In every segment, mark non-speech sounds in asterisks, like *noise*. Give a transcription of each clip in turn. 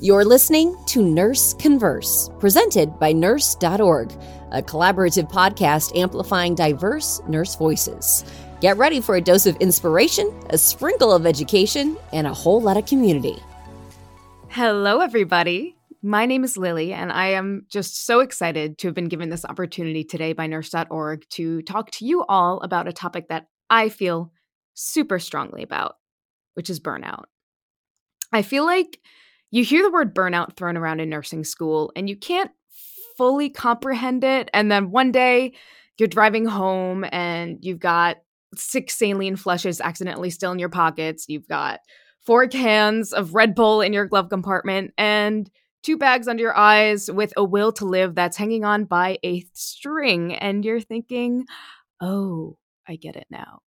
You're listening to Nurse Converse, presented by Nurse.org, a collaborative podcast amplifying diverse nurse voices. Get ready for a dose of inspiration, a sprinkle of education, and a whole lot of community. Hello, everybody. My name is Lily, and I am just so excited to have been given this opportunity today by Nurse.org to talk to you all about a topic that I feel super strongly about, which is burnout. I feel like you hear the word burnout thrown around in nursing school, and you can't fully comprehend it. And then one day you're driving home and you've got six saline flushes accidentally still in your pockets. You've got four cans of Red Bull in your glove compartment and two bags under your eyes with a will to live that's hanging on by a string. And you're thinking, oh, I get it now.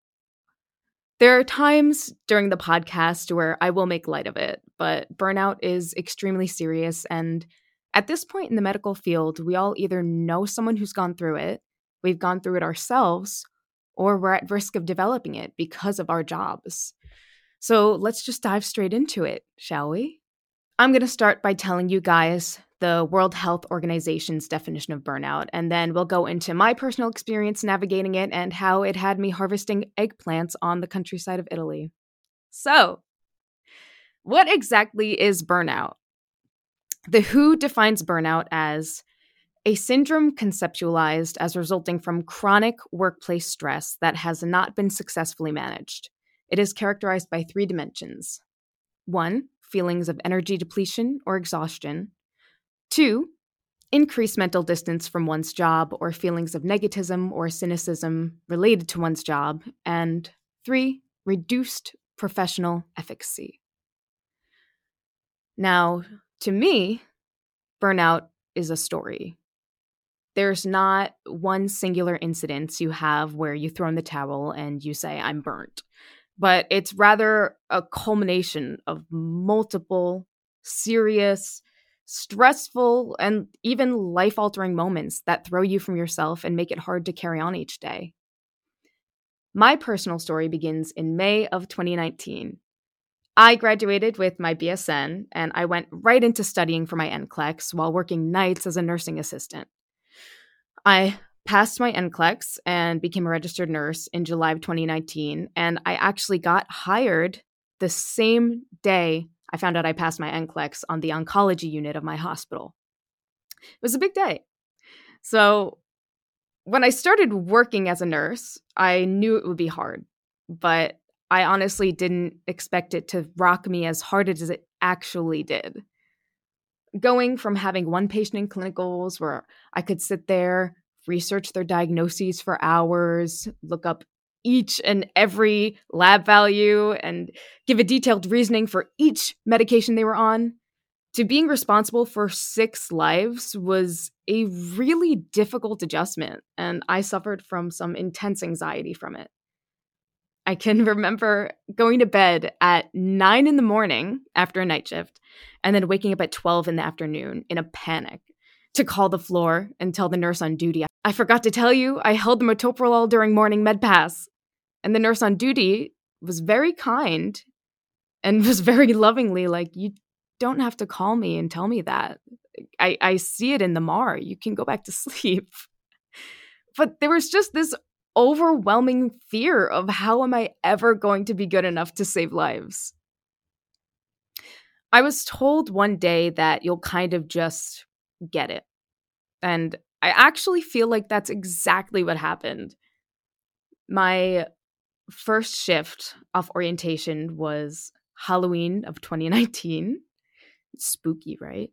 There are times during the podcast where I will make light of it, but burnout is extremely serious. And at this point in the medical field, we all either know someone who's gone through it, we've gone through it ourselves, or we're at risk of developing it because of our jobs. So let's just dive straight into it, shall we? I'm going to start by telling you guys the World Health Organization's definition of burnout, and then we'll go into my personal experience navigating it and how it had me harvesting eggplants on the countryside of Italy. So, what exactly is burnout? The WHO defines burnout as a syndrome conceptualized as resulting from chronic workplace stress that has not been successfully managed. It is characterized by three dimensions one, feelings of energy depletion or exhaustion, two, increased mental distance from one's job or feelings of negativism or cynicism related to one's job, and three, reduced professional efficacy. Now, to me, burnout is a story there's not one singular incident you have where you throw in the towel and you say, I'm burnt. But it's rather a culmination of multiple serious, stressful, and even life altering moments that throw you from yourself and make it hard to carry on each day. My personal story begins in May of 2019. I graduated with my BSN and I went right into studying for my NCLEX while working nights as a nursing assistant. I passed my NCLEX and became a registered nurse in July of 2019. And I actually got hired the same day I found out I passed my NCLEX on the oncology unit of my hospital. It was a big day. So when I started working as a nurse, I knew it would be hard, but I honestly didn't expect it to rock me as hard as it actually did going from having one patient in clinicals where I could sit there, research their diagnoses for hours, look up each and every lab value, and give a detailed reasoning for each medication they were on, to being responsible for six lives was a really difficult adjustment, and I suffered from some intense anxiety from it. I can *laughs* remember going to bed at nine in the morning after a night shift and then waking up at 12 in the afternoon in a panic to call the floor and tell the nurse on duty. I forgot to tell you, I held the metoprolol during morning med pass. And the nurse on duty was very kind and *laughs* was very lovingly like, You don't have to call me and tell me that. I, I see it in the MAR. You can go back to *laughs* sleep. But there was just this overwhelming fear of how am I ever going to be good enough to save lives? I was told one day that you'll kind of just get it. And I actually feel like that's exactly what happened. My first shift of orientation was Halloween of 2019. Spooky, right?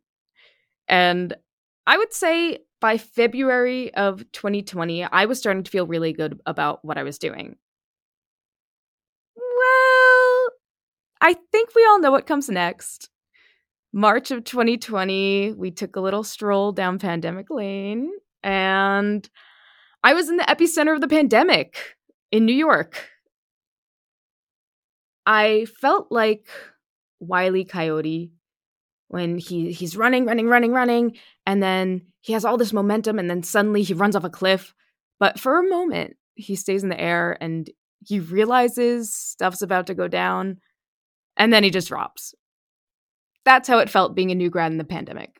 And I would say by February of 2020, I was starting to feel really good about what I was doing. Well, I think we all know what comes next. March of 2020, we took a little stroll down Pandemic Lane, and I was in the epicenter of the pandemic in New York. I felt like Wiley Coyote when he he's running, running, running, running, and then he has all this momentum, and then suddenly he runs off a cliff. But for a moment, he stays in the air and he realizes stuff's about to go down, and then he just drops That's how it felt being a new grad in the pandemic.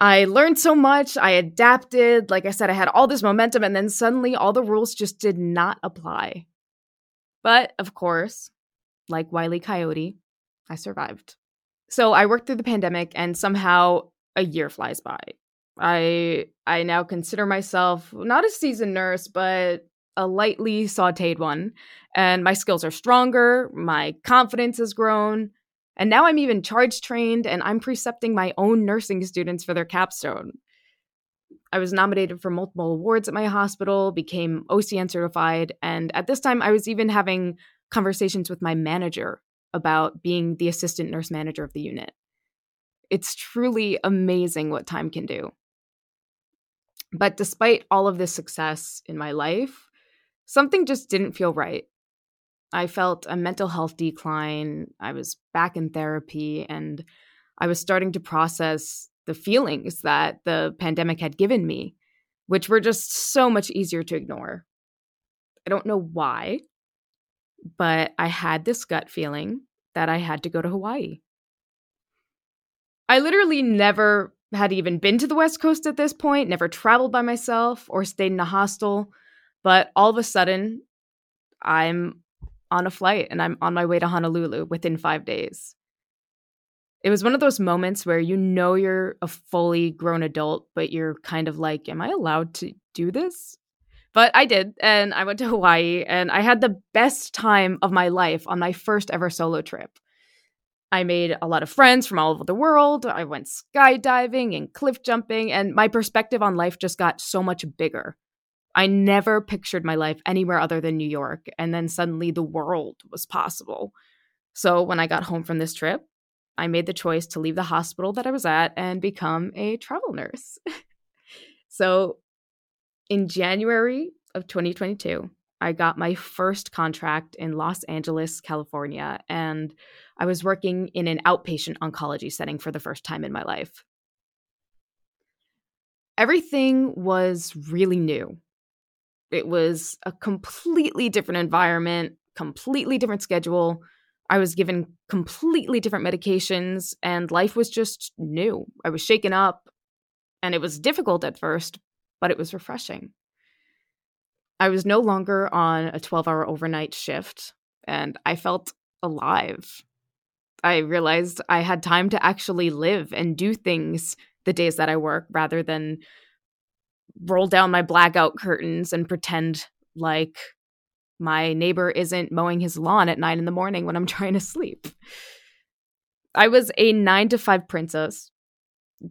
I learned so much, I adapted. Like I said, I had all this momentum, and then suddenly all the rules just did not apply. But of course, like Wiley Coyote, I survived. So I worked through the pandemic, and somehow a year flies by. I I now consider myself not a seasoned nurse, but a lightly sauteed one. And my skills are stronger, my confidence has grown, and now I'm even charge trained and I'm precepting my own nursing students for their capstone. I was nominated for multiple awards at my hospital, became OCN certified, and at this time I was even having conversations with my manager about being the assistant nurse manager of the unit. It's truly amazing what time can do. But despite all of this success in my life, something just didn't feel right. I felt a mental health decline. I was back in therapy and I was starting to process the feelings that the pandemic had given me, which were just so much easier to ignore. I don't know why, but I had this gut feeling that I had to go to Hawaii. I literally never had even been to the West Coast at this point, never traveled by myself or stayed in a hostel. But all of a sudden, I'm on a flight and I'm on my way to Honolulu within five days. It was one of those moments where you know you're a fully grown adult, but you're kind of like, Am I allowed to do this? But I did. And I went to *laughs* Hawaii and I had the best time of my life on my first ever solo trip. I made a lot of friends from all over the world. I went skydiving and cliff jumping, and my perspective on life just got so much bigger. I never pictured my life anywhere other than New York, and then suddenly the world was possible. So when I got home from this trip, I made the choice to leave the hospital that I was at and become a travel nurse. *laughs* so in January of 2022, I got my first contract in Los Angeles, California, and I was working in an outpatient oncology setting for the first time in my life. Everything was really new. It was a completely different environment, completely different schedule. I was given completely different medications, and life was just new. I was shaken up, and it was difficult at first, but it was refreshing. I was no longer on a 12 hour overnight shift, and I felt alive. I realized I had time to actually live and do things the days that I work rather than roll down my blackout curtains and pretend like my neighbor isn't mowing his lawn at nine in the morning when I'm *laughs* trying to sleep. I was a nine to five princess,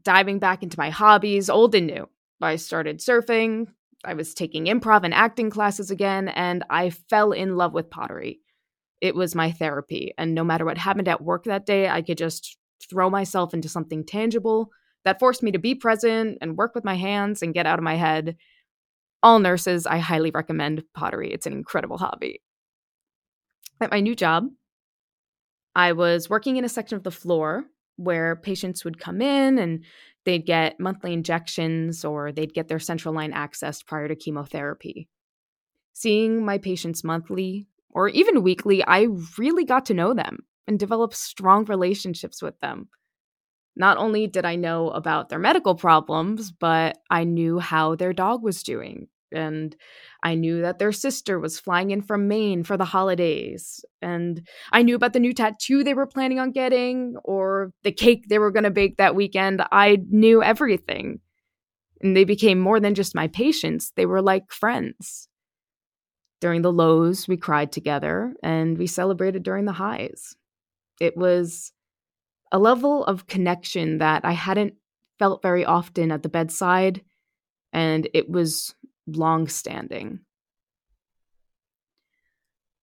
diving back into my hobbies, old and new. I started surfing, I was taking improv and acting classes again, and I fell in love with pottery it was my therapy. And no matter what happened at work that day, I could just throw myself into something tangible that forced me to be present and work with my hands and get out of my head. All nurses, I highly recommend pottery. It's an incredible hobby. At my new job, I was working in a section of the floor where patients would come in and they'd get monthly injections or they'd get their central line accessed prior to chemotherapy. Seeing my patients monthly or even weekly, I really got to know them and develop strong relationships with them. Not only did I know about their medical problems, but I knew how their dog was doing. And I knew that their sister was flying in from Maine for the holidays. And I knew about the new tattoo they were planning on getting or the cake they were going to bake that weekend. I knew everything. And they became more than just my patients, they were like friends. During the lows, we cried together and we celebrated during the highs. It was a level of connection that I hadn't felt very often at the bedside, and it was long standing.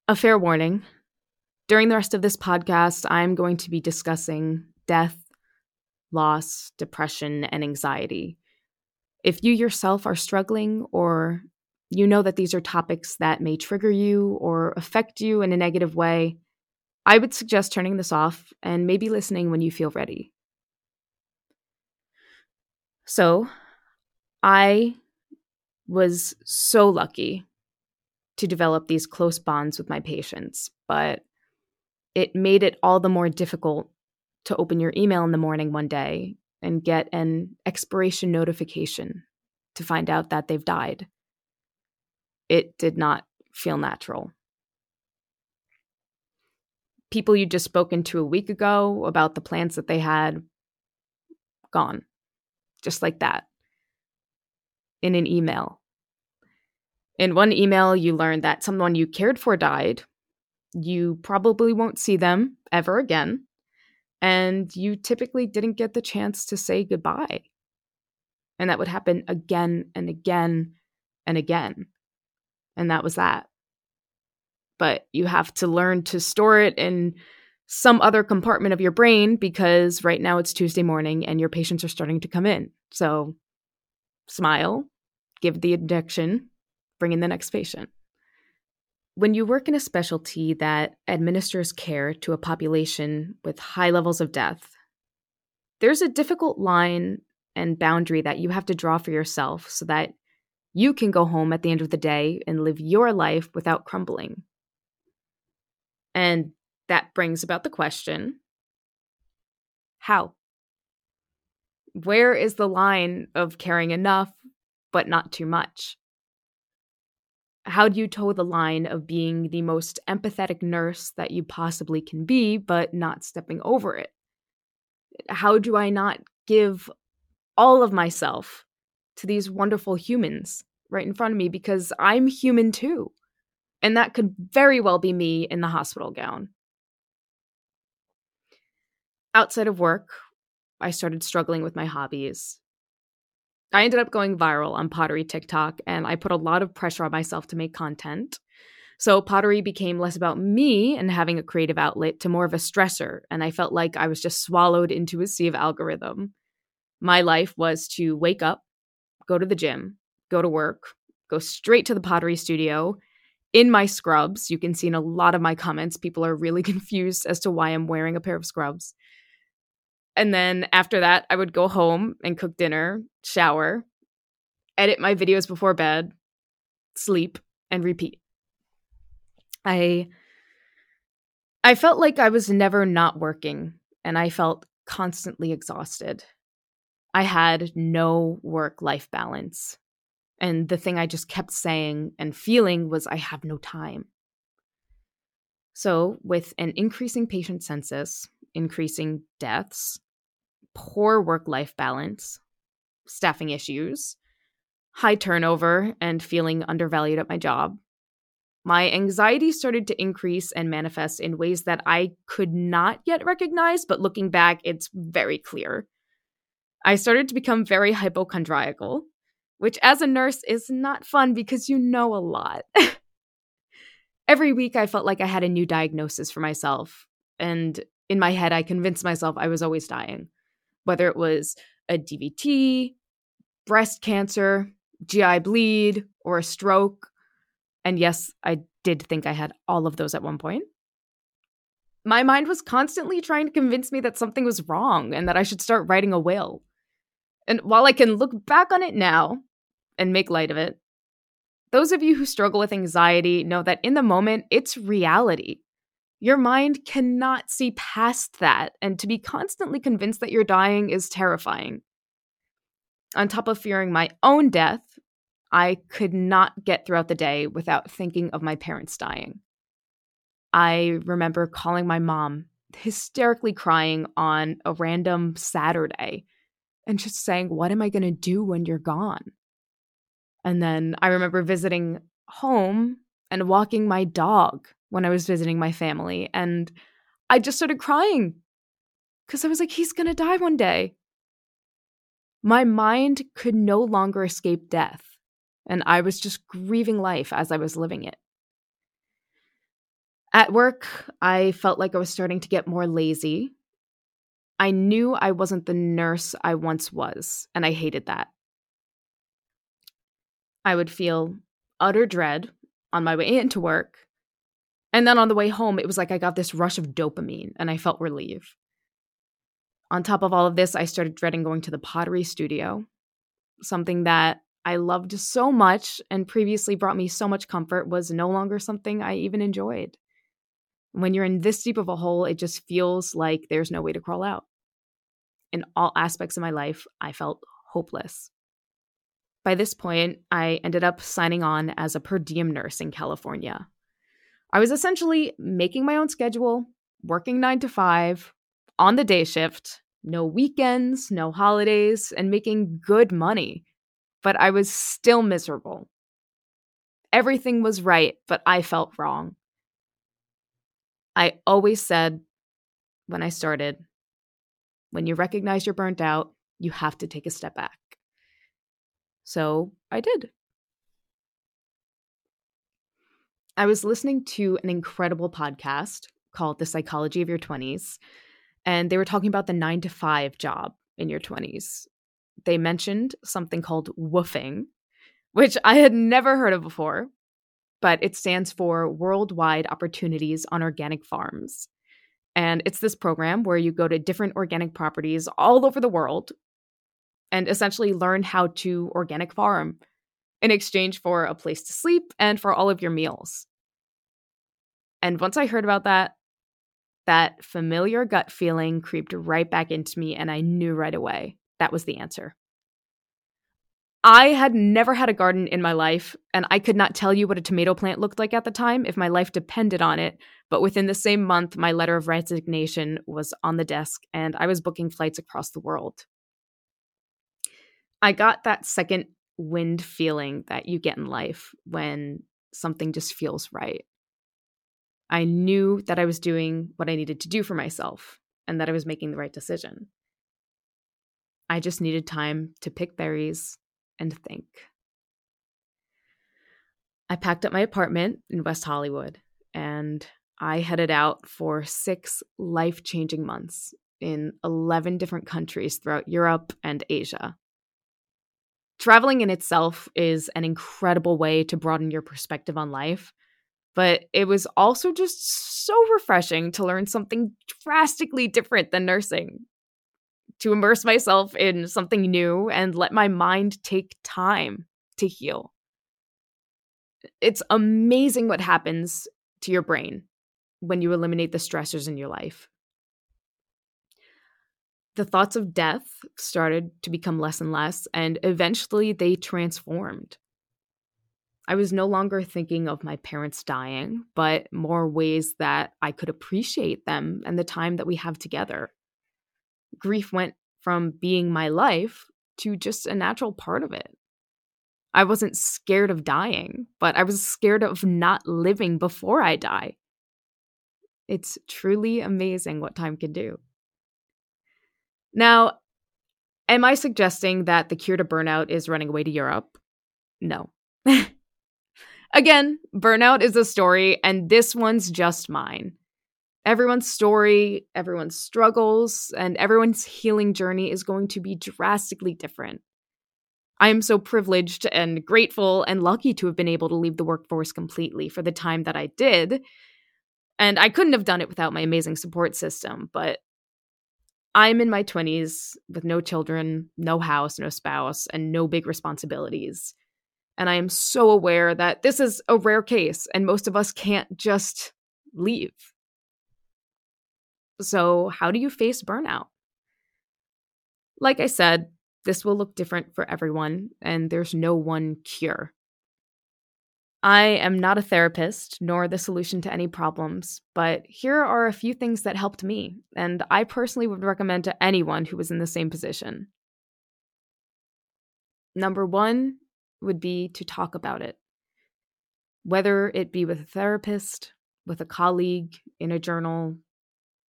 A fair warning during the rest of this podcast, I'm going to be discussing death, loss, depression, and anxiety. If you yourself are struggling or you know that these are topics that may trigger you or affect you in a negative way, I would suggest turning this off and maybe listening when you feel ready. So, I was so lucky to develop these close bonds with my patients, but it made it all the more difficult to open your email in the morning one day and get an expiration notification to find out that they've died. It did not feel natural. People you'd just spoken to a week ago about the plans that they had, gone. Just like that. In an email. In one email, you learned that someone you cared for died. You probably won't see them ever again. And you typically didn't get the chance to say goodbye. And that would happen again and again and again. And that was that. But you have to learn to store it in some other compartment of your brain because right now it's Tuesday morning and your patients are starting to come in. So smile, give the injection, bring in the next patient. When you work in a specialty that administers care to a population with high levels of death, there's a difficult line and boundary that you have to draw for yourself so that you can go home at the end of the day and live your life without crumbling. And that brings about the question how? Where is the line of caring enough but not too much? how do you toe the line of being the most empathetic nurse that you possibly can be, but not stepping over it? How do I not give all of myself to these wonderful humans right in front of me because I'm human too? And that could very well be me in the hospital gown. Outside of work, I started struggling with my hobbies. I ended up going viral on pottery TikTok, and I put a lot of pressure on myself to make content. So pottery became less about me and having a creative outlet to more of a stressor, and I felt like I was just swallowed into a sea of algorithm. My life was to wake up, go to the gym, go to work, go straight to the pottery studio, in my scrubs. You can see in a lot of my comments, people are really *laughs* confused as to why I'm wearing a pair of scrubs. And then after that, I would go home and cook dinner, shower, edit my videos before bed, sleep, and repeat. I I felt like I was never not working and I felt constantly exhausted. I had no work life balance. And the thing I just kept saying and feeling was I have no time. So, with an increasing patient census, increasing deaths, poor work life balance, staffing issues, high turnover, and feeling undervalued at my job. My anxiety started to increase and manifest in ways that I could not yet recognize, but looking back, it's very clear. I started to become very hypochondriacal, which as a nurse is not fun because you know a lot. *laughs* Every week, I felt like I had a new diagnosis for myself, and in my head, I convinced myself I was always dying whether it was a DVT, breast cancer, GI bleed, or a stroke. And yes, I did think I had all of those at one point. My mind was constantly trying to convince me that something was wrong and that I should start writing a will. And while I can look back on it now and make light of it, those of you who struggle with anxiety know that in the moment, it's reality. Your mind cannot see past that, and to be constantly convinced that you're dying is terrifying. On top of fearing my own death, I could not get throughout the day without thinking of my parents dying. I remember calling my mom, hysterically crying on a random Saturday, and just saying, What am I going to do when you're gone? And then I remember visiting home and walking my dog when I was visiting my family. And I just started crying because I was like, he's going to die one day. My mind could no longer escape death. And I was just grieving life as I was living it. At work, I felt like I was starting to get more lazy. I knew I wasn't the nurse I once was, and I hated that. I would feel utter dread on my way into work and then on the way home, it was like I got this rush of dopamine and I felt relief. On top of all of this, I started dreading going to the pottery studio, something that I loved so much and previously brought me so much comfort was no longer something I even enjoyed. When you're in this deep of a hole, it just feels like there's no way to crawl out. In all aspects of my life, I felt hopeless. By this point, I ended up signing on as a per diem nurse in California. I was essentially making my own schedule, working nine to five, on the day shift, no weekends, no holidays, and making good money. But I was still miserable. Everything was right, but I felt wrong. I always said when I started, when you recognize you're burnt out, you have to take a step back. So I did. I was listening to an incredible podcast called The Psychology of Your 20s, and they were talking about the nine to five job in your 20s. They mentioned something called WWOOFing, which I had never heard of before, but it stands for Worldwide Opportunities on Organic Farms. And it's this program where you go to different organic properties all over the world and essentially learn how to organic farm in exchange for a place to sleep and for all of your meals. And once I heard about that, that familiar gut feeling creeped right back into me, and I knew right away that was the answer. I had never had a garden in my life, and I could not tell you what a tomato plant looked like at the time if my life depended on it. But within the same month, my letter of resignation was on the desk, and I was booking flights across the world. I got that second wind feeling that you get in life when something just feels right. I knew that I was doing what I needed to do for myself and that I was making the right decision. I just needed time to pick berries and think. I packed up my apartment in West Hollywood and I headed out for six life changing months in 11 different countries throughout Europe and Asia. Traveling in itself is an incredible way to broaden your perspective on life but it was also just so refreshing to learn something drastically different than nursing. To immerse myself in something new and let my mind take time to heal. It's amazing what happens to your brain when you eliminate the stressors in your life. The thoughts of death started to become less and less, and eventually they transformed. I was no longer thinking of my parents dying, but more ways that I could appreciate them and the time that we have together. Grief went from being my life to just a natural part of it. I wasn't scared of dying, but I was scared of not living before I die. It's truly amazing what time can do. Now, am I suggesting that the cure to burnout is running away to Europe? No. *laughs* Again, burnout is a story, and this one's just mine. Everyone's story, everyone's struggles, and everyone's healing journey is going to be drastically different. I am so privileged and grateful and lucky to have been able to leave the workforce completely for the time that I did. And I couldn't have done it without my amazing support system, but I'm in my 20s with no children, no house, no spouse, and no big responsibilities. And I am so aware that this is a rare case and most of us can't just leave. So, how do you face burnout? Like I said, this will look different for everyone, and there's no one cure. I am not a therapist nor the solution to any problems, but here are a few things that helped me, and I personally would recommend to anyone who was in the same position. Number one, would be to talk about it. Whether it be with a therapist, with a colleague, in a journal,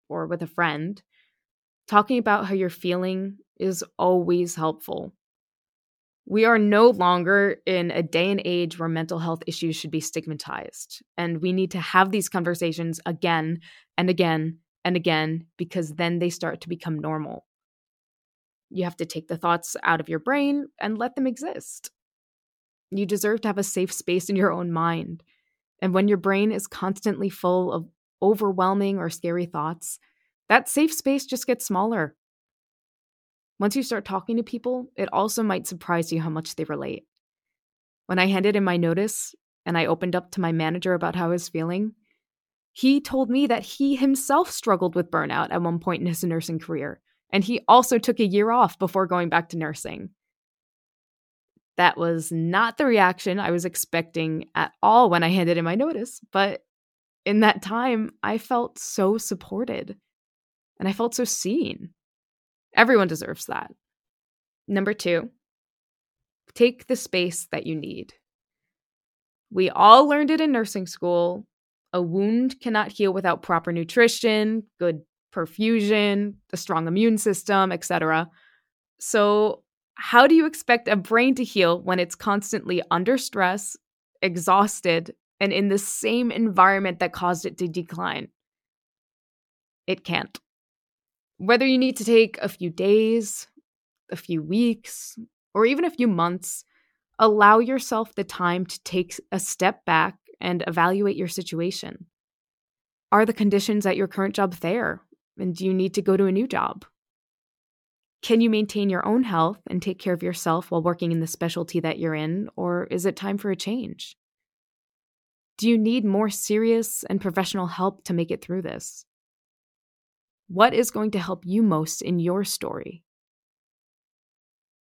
or with a friend, talking about how you're feeling is always helpful. We are no longer in a day and age where mental health issues should be stigmatized. And we need to have these conversations again and again and again because then they start to become normal. You have to take the thoughts out of your brain and let them exist. You deserve to have a safe space in your own mind. And when your brain is constantly full of overwhelming or scary thoughts, that safe space just gets smaller. Once you start talking to people, it also might surprise you how much they relate. When I handed in my notice and I opened up to my manager about how I was feeling, He told me that he himself struggled with burnout at one point in his nursing career, and he also took a year off before going back to nursing. That was not the reaction I was expecting at all when I handed in my notice, but in that time, I felt so supported and I felt so seen. Everyone deserves that. Number two, take the space that you need. We all learned it in nursing school. A wound cannot heal without proper nutrition, good perfusion, a strong immune system, etc. So, how do you expect a brain to heal when it's constantly under stress, exhausted, and in the same environment that caused it to decline? It can't. Whether you need to take a few days, a few weeks, or even a few months, allow yourself the time to take a step back and evaluate your situation. Are the conditions at your current job there? And do you need to go to a new job? Can you maintain your own health and take care of yourself while working in the specialty that you're in, or is it time for a change? Do you need more serious and professional help to make it through this? What is going to help you most in your story?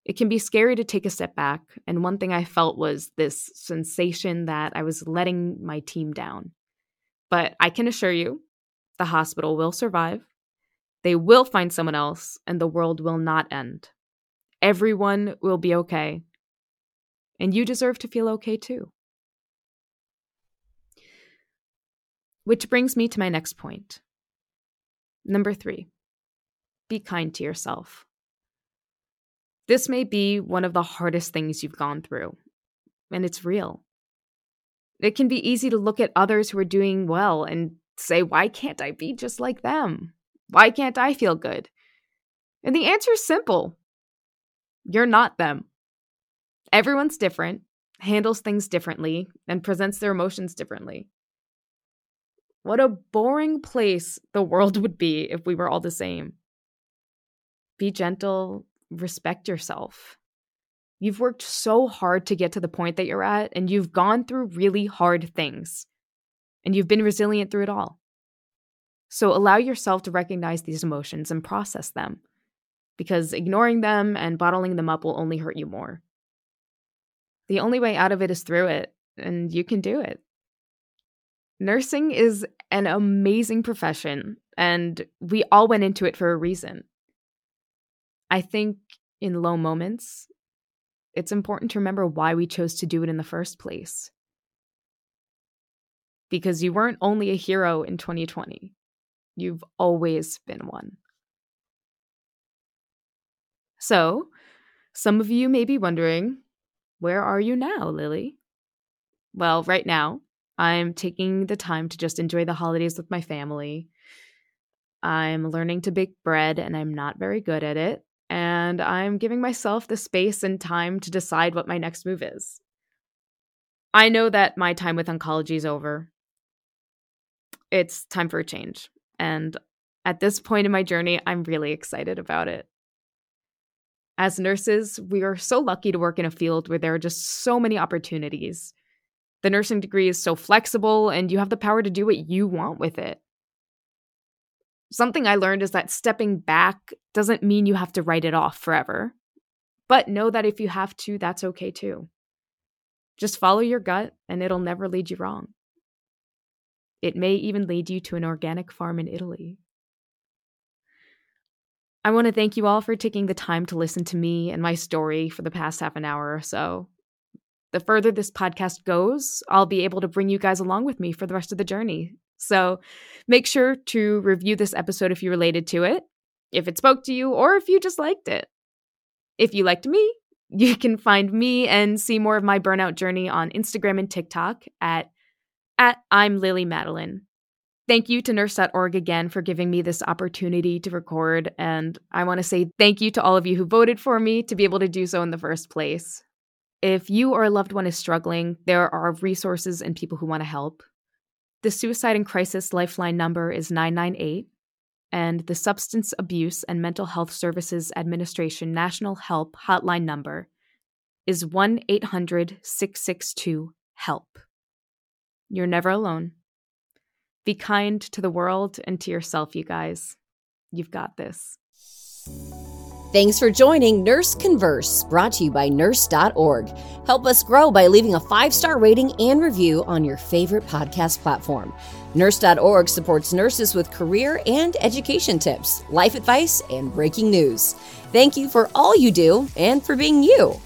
It can be scary to take a step back, and one thing I felt was this sensation that I was letting my team down. But I can assure you, the hospital will survive, they will find someone else, and the world will not end. Everyone will be okay. And you deserve to feel okay too. Which brings me to my next point. Number three, be kind to yourself. This may be one of the hardest things you've gone through, and it's real. It can be easy to look at others who are doing well and say, Why can't I be just like them? Why can't I feel good? And the answer is simple you're not them. Everyone's different, handles things differently, and presents their emotions differently. What a boring place the world would be if we were all the same. Be gentle, respect yourself. You've worked so hard to get to the point that you're at, and you've gone through really hard things, and you've been resilient through it all. So allow yourself to recognize these emotions and process them, because ignoring them and bottling them up will only hurt you more. The only way out of it is through it, and you can do it. Nursing is an amazing profession, and we all went into it for a reason. I think in low moments, it's important to remember why we chose to do it in the first place. Because you weren't only a hero in 2020, You've always been one. So, some of you may be wondering, where are you now, Lily? Well, right now, I'm taking the time to just enjoy the holidays with my family. I'm learning to bake bread and I'm not very good at it. And I'm giving myself the space and time to decide what my next move is. I know that my time with oncology is over. It's time for a change. And at this point in my journey, I'm really excited about it. As nurses, we are so lucky to work in a field where there are just so many opportunities. The nursing degree is so flexible, and you have the power to do what you want with it. Something I learned is that stepping back doesn't mean you have to write it off forever. But know that if you have to, that's okay too. Just follow your gut, and it'll never lead you wrong. It may even lead you to an organic farm in Italy. I want to thank you all for taking the time to listen to me and my story for the past half an hour or so. The further this podcast goes, I'll be able to bring you guys along with me for the rest of the journey. So make sure to review this episode if you related to it, if it spoke to you, or if you just liked it. If you liked me, *laughs* you can find me and see more of my burnout journey on Instagram and TikTok at at I'm Lily Madelyn. Thank you to nurse.org again for giving me this opportunity to record. And I want to say thank you to all of you who voted for me to be able to do so in the first place. If you or a loved one is struggling, there are resources and people who want to help. The Suicide and Crisis Lifeline number is 998, and the Substance Abuse and Mental Health Services Administration National Help Hotline number is 1 800 662 HELP. You're never alone. Be kind to the world and to yourself, you guys. You've got this. Thanks for joining Nurse Converse, brought to you by Nurse.org. Help us grow by leaving a five star rating and review on your favorite podcast platform. Nurse.org supports nurses with career and education tips, life advice, and breaking news. Thank you for all you do and for being you.